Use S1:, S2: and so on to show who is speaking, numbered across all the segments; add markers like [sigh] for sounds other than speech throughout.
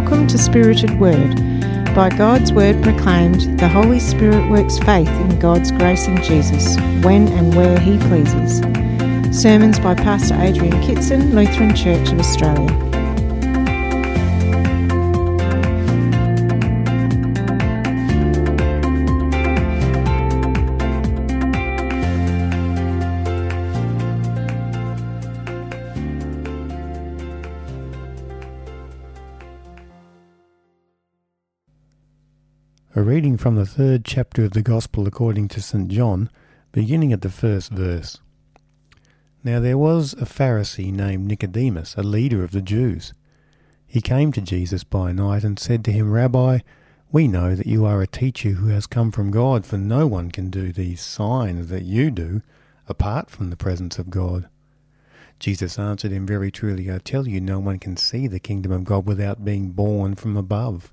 S1: Welcome to Spirited Word. By God's Word proclaimed, the Holy Spirit works faith in God's grace in Jesus, when and where He pleases. Sermons by Pastor Adrian Kitson, Lutheran Church of Australia.
S2: A reading from the third chapter of the Gospel according to St. John, beginning at the first verse. Now there was a Pharisee named Nicodemus, a leader of the Jews. He came to Jesus by night and said to him, Rabbi, we know that you are a teacher who has come from God, for no one can do these signs that you do apart from the presence of God. Jesus answered him, Very truly I tell you, no one can see the kingdom of God without being born from above.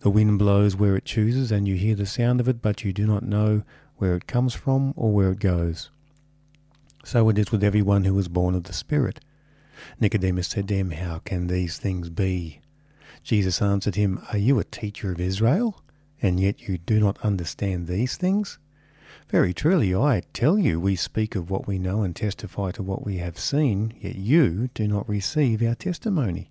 S2: The wind blows where it chooses, and you hear the sound of it, but you do not know where it comes from or where it goes. So it is with everyone who is born of the Spirit. Nicodemus said to him, How can these things be? Jesus answered him, Are you a teacher of Israel, and yet you do not understand these things? Very truly I tell you, we speak of what we know and testify to what we have seen, yet you do not receive our testimony.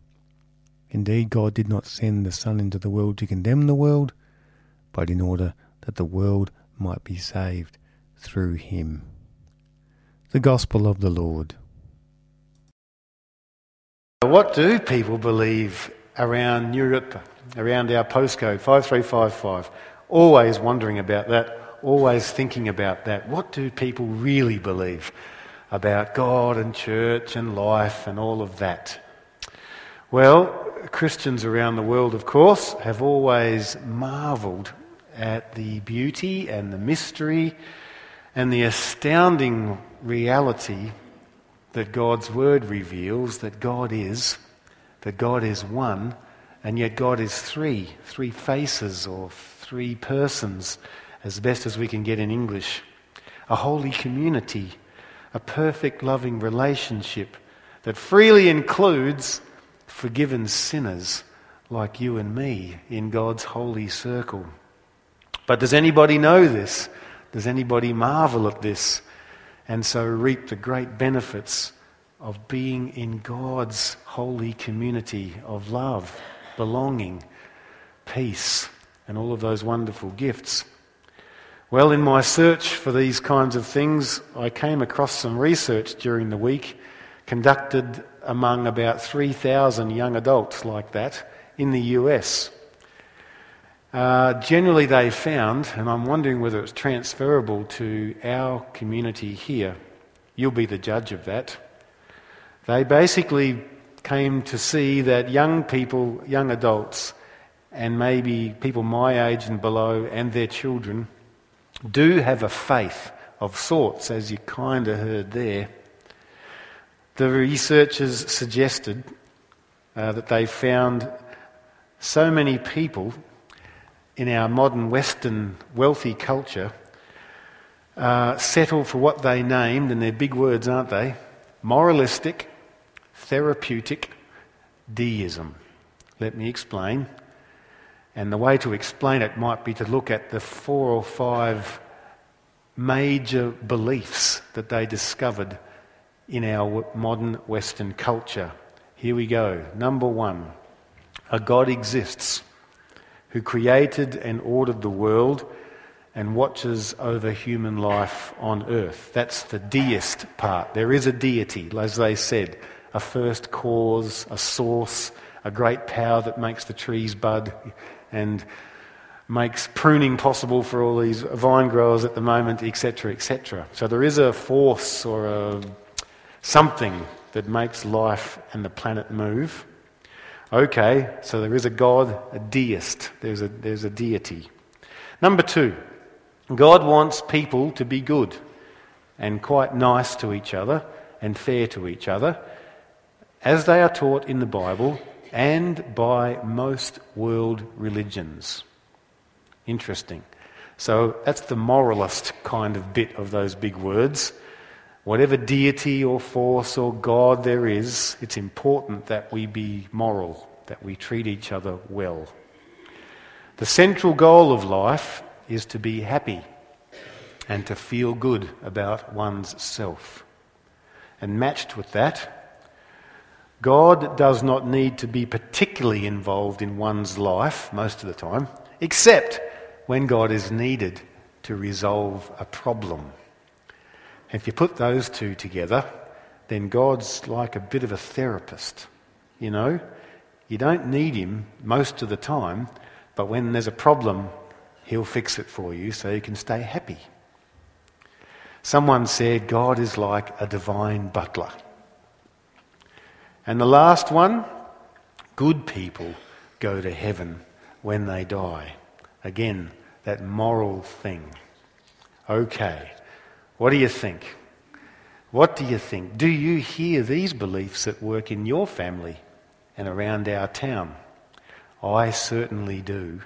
S2: Indeed, God did not send the Son into the world to condemn the world, but in order that the world might be saved through him. The Gospel of the Lord.
S3: What do people believe around Europe, around our postcode 5355? Always wondering about that, always thinking about that. What do people really believe about God and church and life and all of that? Well, Christians around the world, of course, have always marvelled at the beauty and the mystery and the astounding reality that God's Word reveals that God is, that God is one, and yet God is three, three faces or three persons, as best as we can get in English. A holy community, a perfect loving relationship that freely includes forgiven sinners like you and me in God's holy circle. But does anybody know this? Does anybody marvel at this and so reap the great benefits of being in God's holy community of love, belonging, peace, and all of those wonderful gifts? Well, in my search for these kinds of things, I came across some research during the week conducted among about 3,000 young adults like that in the US. Uh, generally, they found, and I'm wondering whether it's transferable to our community here. You'll be the judge of that. They basically came to see that young people, young adults, and maybe people my age and below, and their children, do have a faith of sorts, as you kind of heard there. The researchers suggested uh, that they found so many people in our modern Western wealthy culture uh, settle for what they named, and they're big words, aren't they? Moralistic, therapeutic deism. Let me explain. And the way to explain it might be to look at the four or five major beliefs that they discovered in our modern Western culture. Here we go. Number one a God exists. who created and ordered the world and watches over human life on earth. That's the deist part. There is a deity, as they said, a first cause, a source, a great power that makes the trees bud and makes pruning possible for all these vine growers at the moment, etc., etc. So there is a force or a something that makes life and the planet move. Okay, so there is a God, a deist. There's a, there's a deity. Number two, God wants people to be good and quite nice to each other and fair to each other, as they are taught in the Bible and by most world religions. Interesting. So that's the moralist kind of bit of those big words. Whatever deity or force or God there is, it's important that we be moral, that we treat each other well. The central goal of life is to be happy and to feel good about one's self. And matched with that, God does not need to be particularly involved in one's life most of the time, except when God is needed to resolve a problem. If you put those two together, then God's like a bit of a therapist. You know, you don't need him most of the time, but when there's a problem, he'll fix it for you so you can stay happy. Someone said God is like a divine butler. And the last one good people go to heaven when they die. Again, that moral thing. Okay, what do you think? What do you think? Do you hear these beliefs at work in your family and around our town? I certainly do.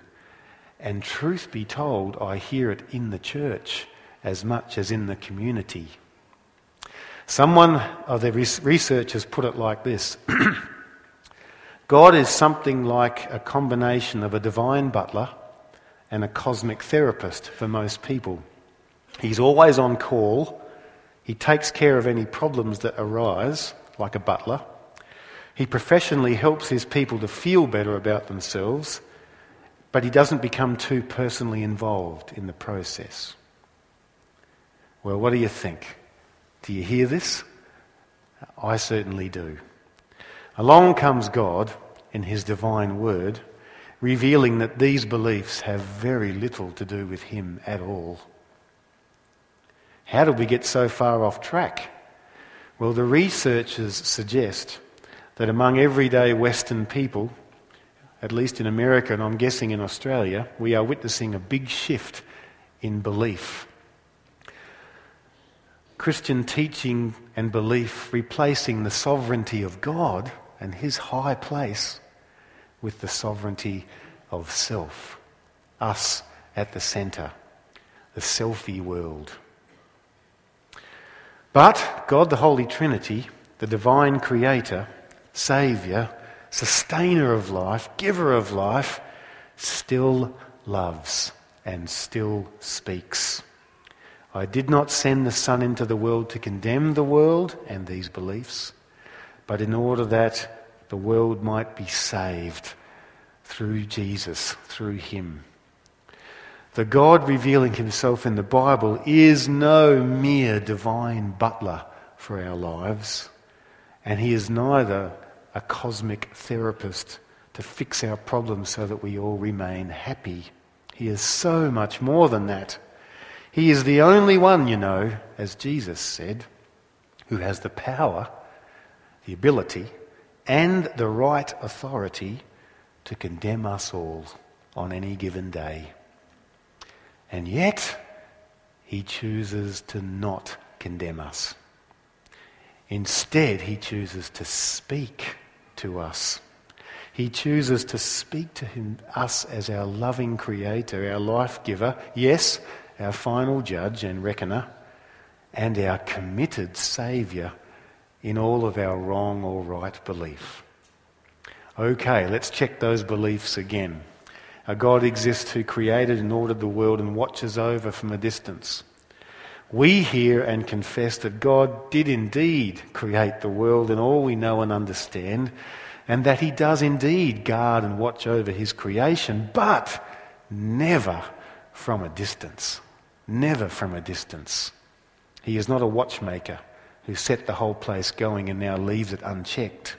S3: And truth be told, I hear it in the church as much as in the community. Someone of the researchers put it like this [clears throat] God is something like a combination of a divine butler and a cosmic therapist for most people. He's always on call. He takes care of any problems that arise, like a butler. He professionally helps his people to feel better about themselves, but he doesn't become too personally involved in the process. Well, what do you think? Do you hear this? I certainly do. Along comes God in his divine word revealing that these beliefs have very little to do with him at all. How did we get so far off track? Well, the researchers suggest that among everyday Western people, at least in America and I'm guessing in Australia, we are witnessing a big shift in belief. Christian teaching and belief replacing the sovereignty of God and his high place with the sovereignty of self. Us at the centre, the selfie world. But God, the Holy Trinity, the divine creator, saviour, sustainer of life, giver of life, still loves and still speaks. I did not send the Son into the world to condemn the world and these beliefs, but in order that the world might be saved through Jesus, through Him. The God revealing Himself in the Bible is no mere divine butler for our lives, and He is neither a cosmic therapist to fix our problems so that we all remain happy. He is so much more than that. He is the only one, you know, as Jesus said, who has the power, the ability, and the right authority to condemn us all on any given day. And yet, he chooses to not condemn us. Instead, he chooses to speak to us. He chooses to speak to him, us as our loving creator, our life giver, yes, our final judge and reckoner, and our committed saviour in all of our wrong or right belief. Okay, let's check those beliefs again. A God exists who created and ordered the world and watches over from a distance. We hear and confess that God did indeed create the world and all we know and understand, and that he does indeed guard and watch over his creation, but never from a distance. Never from a distance. He is not a watchmaker who set the whole place going and now leaves it unchecked.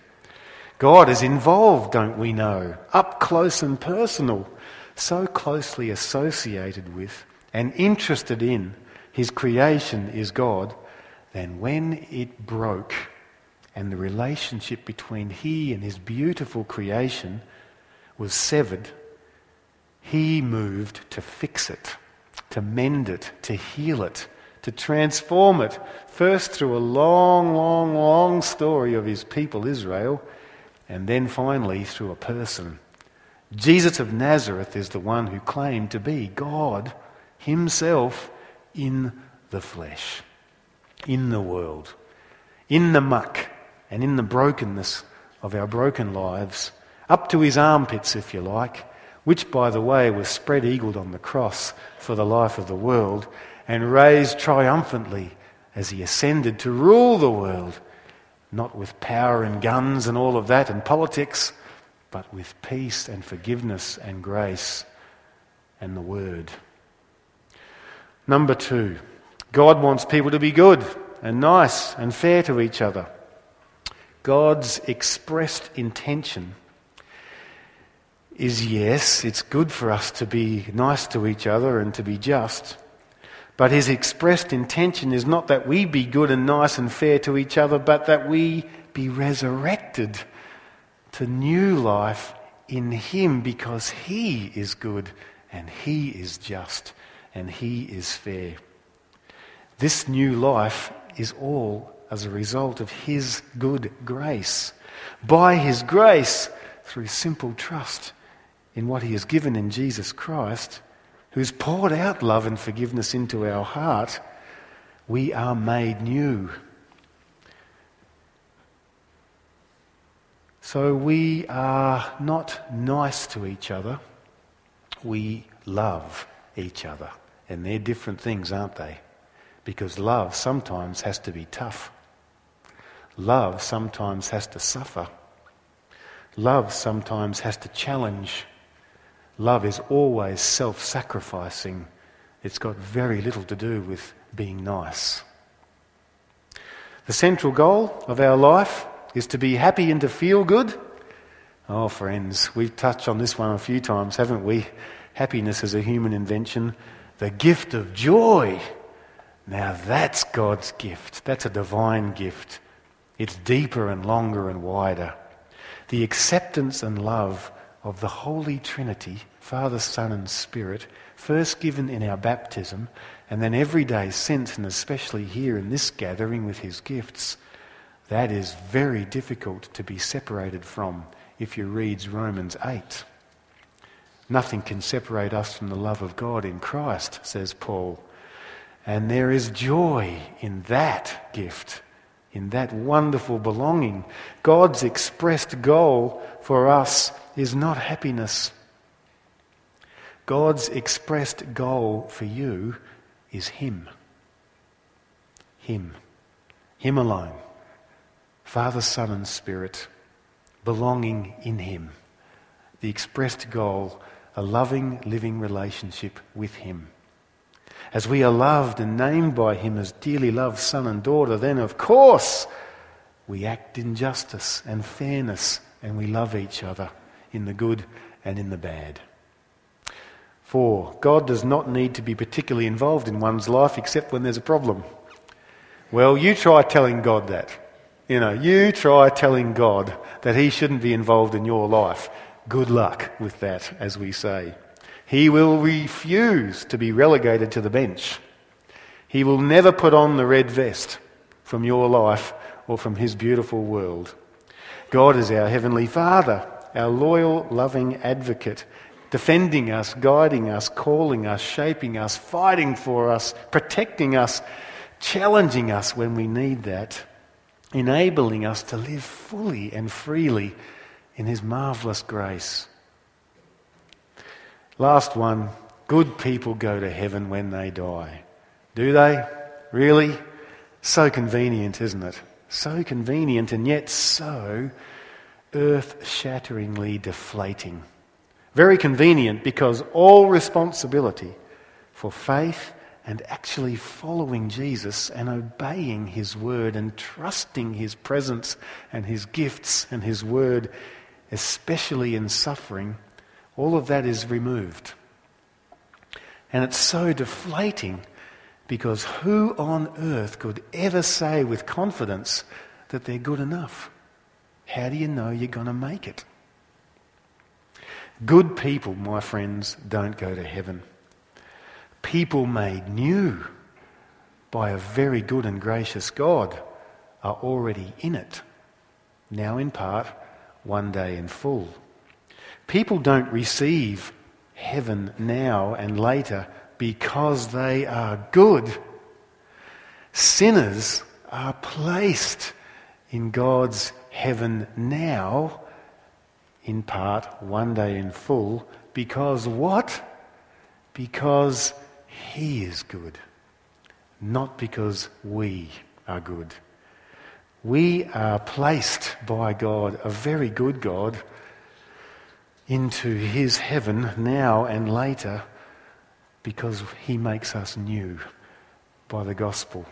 S3: God is involved, don't we know? Up close and personal, so closely associated with and interested in his creation is God, then when it broke and the relationship between he and his beautiful creation was severed, he moved to fix it, to mend it, to heal it, to transform it, first through a long, long, long story of his people, Israel, and then finally through a person. Jesus of Nazareth is the one who claimed to be God Himself in the flesh, in the world, in the muck and in the brokenness of our broken lives, up to His armpits, if you like, which, by the way, was spread eagled on the cross for the life of the world and raised triumphantly as He ascended to rule the world not with power and guns and all of that and politics, but with peace and forgiveness and grace and the Word. Number two, God wants people to be good and nice and fair to each other. God's expressed intention is yes, it's good for us to be nice to each other and to be just. But his expressed intention is not that we be good and nice and fair to each other, but that we be resurrected to new life in him because he is good and he is just and he is fair. This new life is all as a result of his good grace. By his grace, through simple trust in what he has given in Jesus Christ, who's poured out love and forgiveness into our heart, we are made new. So we are not nice to each other, we love each other. And they're different things, aren't they? Because love sometimes has to be tough. Love sometimes has to suffer. Love sometimes has to challenge Love is always self sacrificing. It's got very little to do with being nice. The central goal of our life is to be happy and to feel good. Oh, friends, we've touched on this one a few times, haven't we? Happiness is a human invention. The gift of joy. Now that's God's gift. That's a divine gift. It's deeper and longer and wider. The acceptance and love of the Holy Trinity, Father, Son, and Spirit, first given in our baptism, and then every day since, and especially here in this gathering with His gifts, that is very difficult to be separated from if you read Romans 8. Nothing can separate us from the love of God in Christ, says Paul. And there is joy in that gift, in that wonderful belonging. God's expressed goal for us is not happiness. God's expressed goal for you is Him. Him. Him alone. Father, Son, and Spirit, belonging in Him. The expressed goal, a loving, living relationship with Him. As we are loved and named by Him as dearly loved son and daughter, then of course we act in justice and fairness and we love each other in the good and in the bad. Four, God does not need to be particularly involved in one's life except when there's a problem. Well, you try telling God that. You know, you try telling God that He shouldn't be involved in your life. Good luck with that, as we say. He will refuse to be relegated to the bench. He will never put on the red vest from your life or from His beautiful world. God is our Heavenly Father our loyal, loving advocate, defending us, guiding us, calling us, shaping us, fighting for us, protecting us, challenging us when we need that, enabling us to live fully and freely in His marvellous grace. Last one good people go to heaven when they die. Do they? Really? So convenient, isn't it? So convenient and yet so earth shatteringly deflating. Very convenient because all responsibility for faith and actually following Jesus and obeying his word and trusting his presence and his gifts and his word, especially in suffering, all of that is removed. And it's so deflating because who on earth could ever say with confidence that they're good enough? How do you know you're going to make it? Good people, my friends, don't go to heaven people made new by a very good and gracious God are already in it, now in part, one day in full. People don't receive heaven now and later because they are good. Sinners are placed in God's heaven now, in part, one day in full, because what? Because he is good, not because we are good. We are placed by God, a very good God, into His heaven now and later because He makes us new by the gospel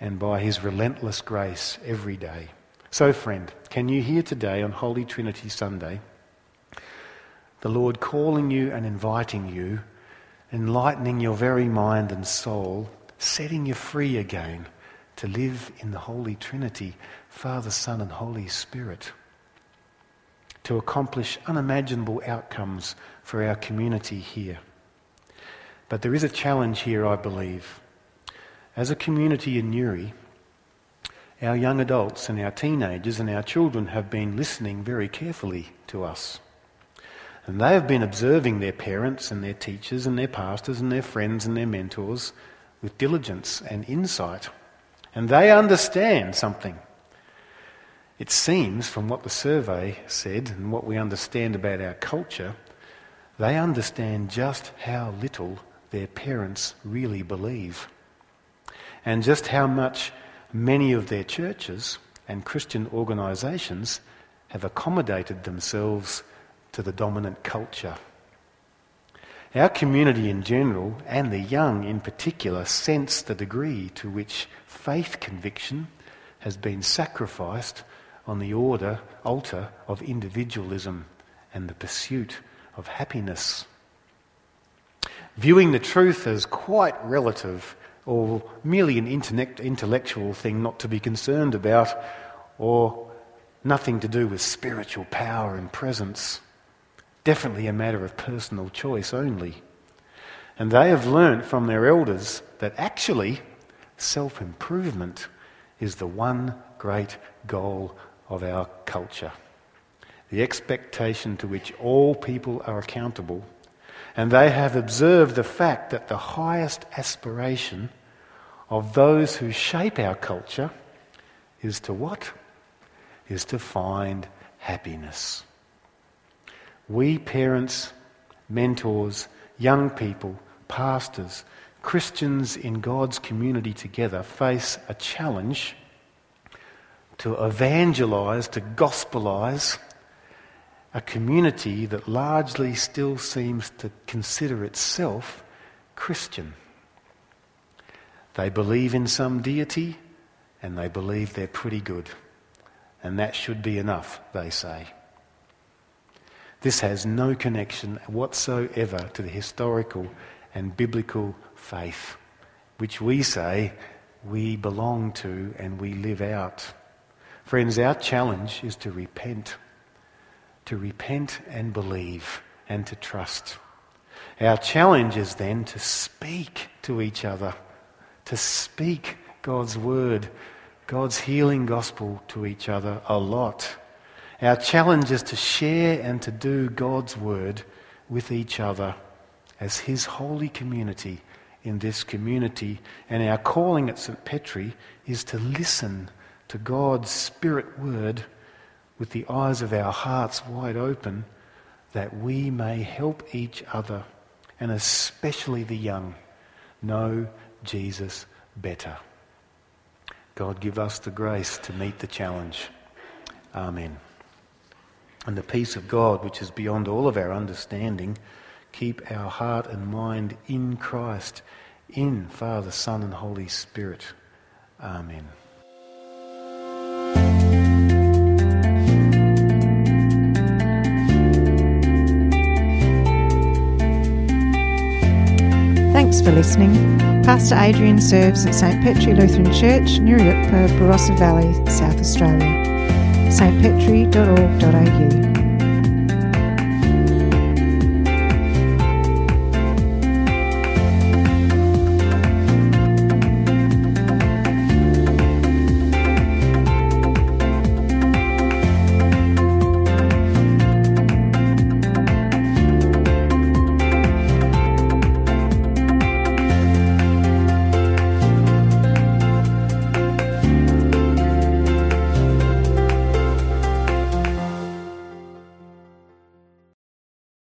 S3: and by His relentless grace every day. So, friend, can you hear today on Holy Trinity Sunday the Lord calling you and inviting you enlightening your very mind and soul, setting you free again to live in the Holy Trinity, Father, Son, and Holy Spirit, to accomplish unimaginable outcomes for our community here. But there is a challenge here, I believe. As a community in Nuri, our young adults and our teenagers and our children have been listening very carefully to us. And they have been observing their parents and their teachers and their pastors and their friends and their mentors with diligence and insight. And they understand something. It seems, from what the survey said and what we understand about our culture, they understand just how little their parents really believe. And just how much many of their churches and Christian organisations have accommodated themselves to the dominant culture. Our community in general, and the young in particular, sense the degree to which faith conviction has been sacrificed on the order, altar of individualism and the pursuit of happiness. Viewing the truth as quite relative or merely an intellectual thing not to be concerned about or nothing to do with spiritual power and presence definitely a matter of personal choice only. And they have learnt from their elders that actually self improvement is the one great goal of our culture. The expectation to which all people are accountable. And they have observed the fact that the highest aspiration of those who shape our culture is to what? Is to find happiness. We parents, mentors, young people, pastors, Christians in God's community together face a challenge to evangelize, to gospelize a community that largely still seems to consider itself Christian. They believe in some deity and they believe they're pretty good. And that should be enough, they say. This has no connection whatsoever to the historical and biblical faith, which we say we belong to and we live out. Friends, our challenge is to repent, to repent and believe and to trust. Our challenge is then to speak to each other, to speak God's word, God's healing gospel to each other a lot our challenge is to share and to do God's word with each other as His holy community in this community. And our calling at St. Petri is to listen to God's Spirit word with the eyes of our hearts wide open that we may help each other, and especially the young, know Jesus better. God give us the grace to meet the challenge. Amen. And the peace of God, which is beyond all of our understanding, keep our heart and mind in Christ, in Father, Son, and Holy Spirit. Amen.
S1: Thanks for listening. Pastor Adrian serves at St Petri Lutheran Church, Nuriootpa, Barossa Valley, South Australia. stpetri.org.au